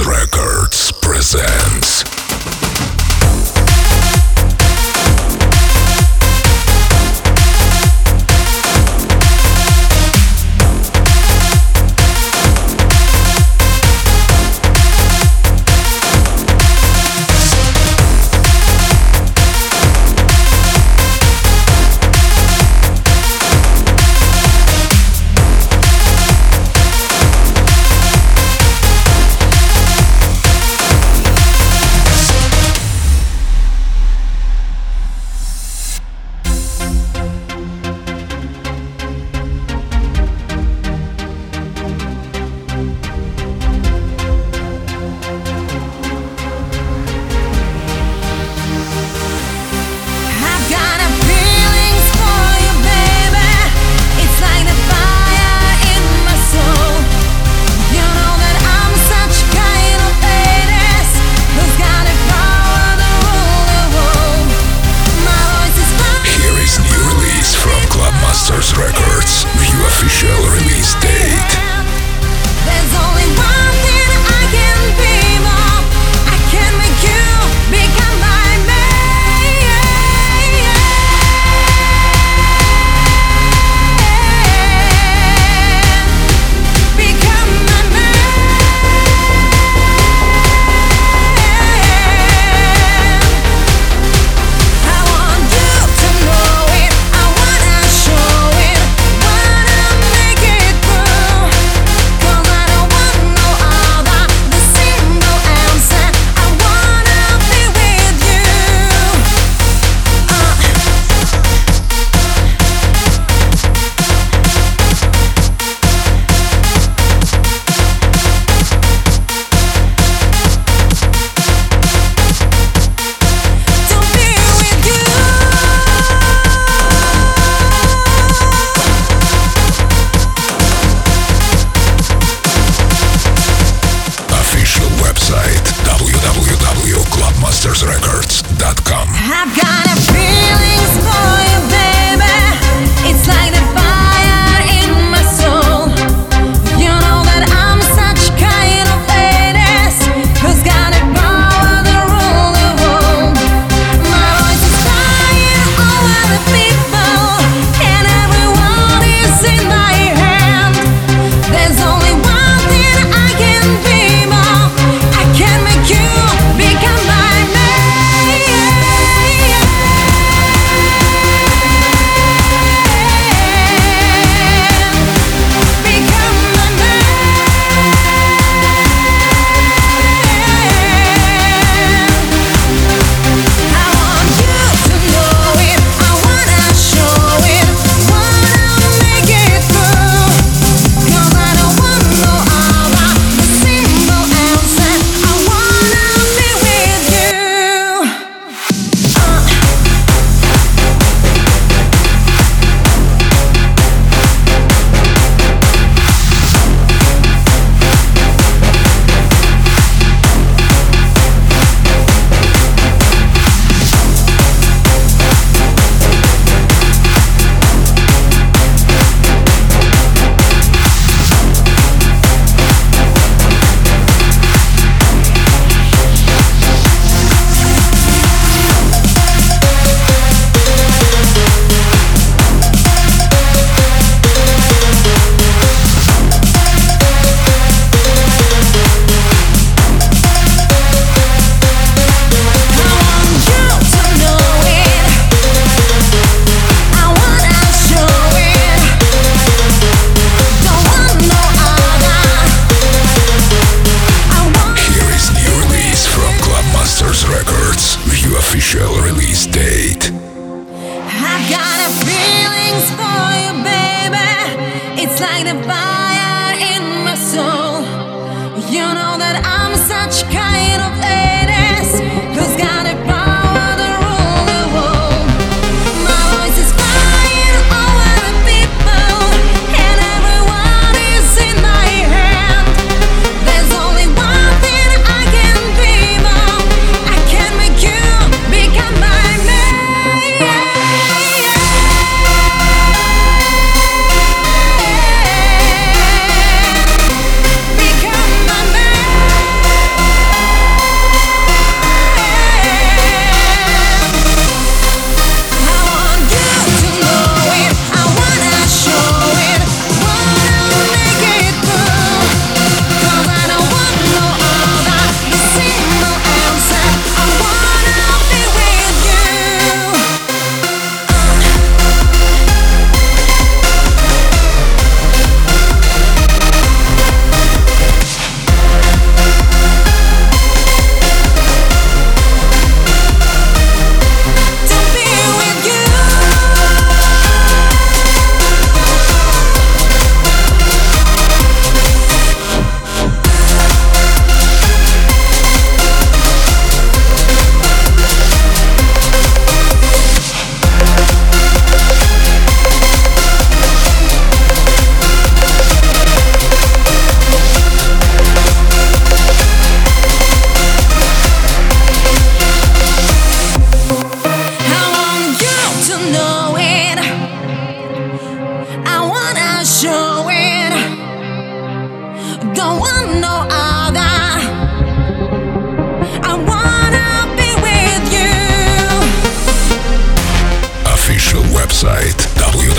Records presents official release date. I got a feeling for you, baby. It's like the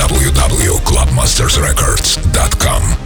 www.clubmastersrecords.com.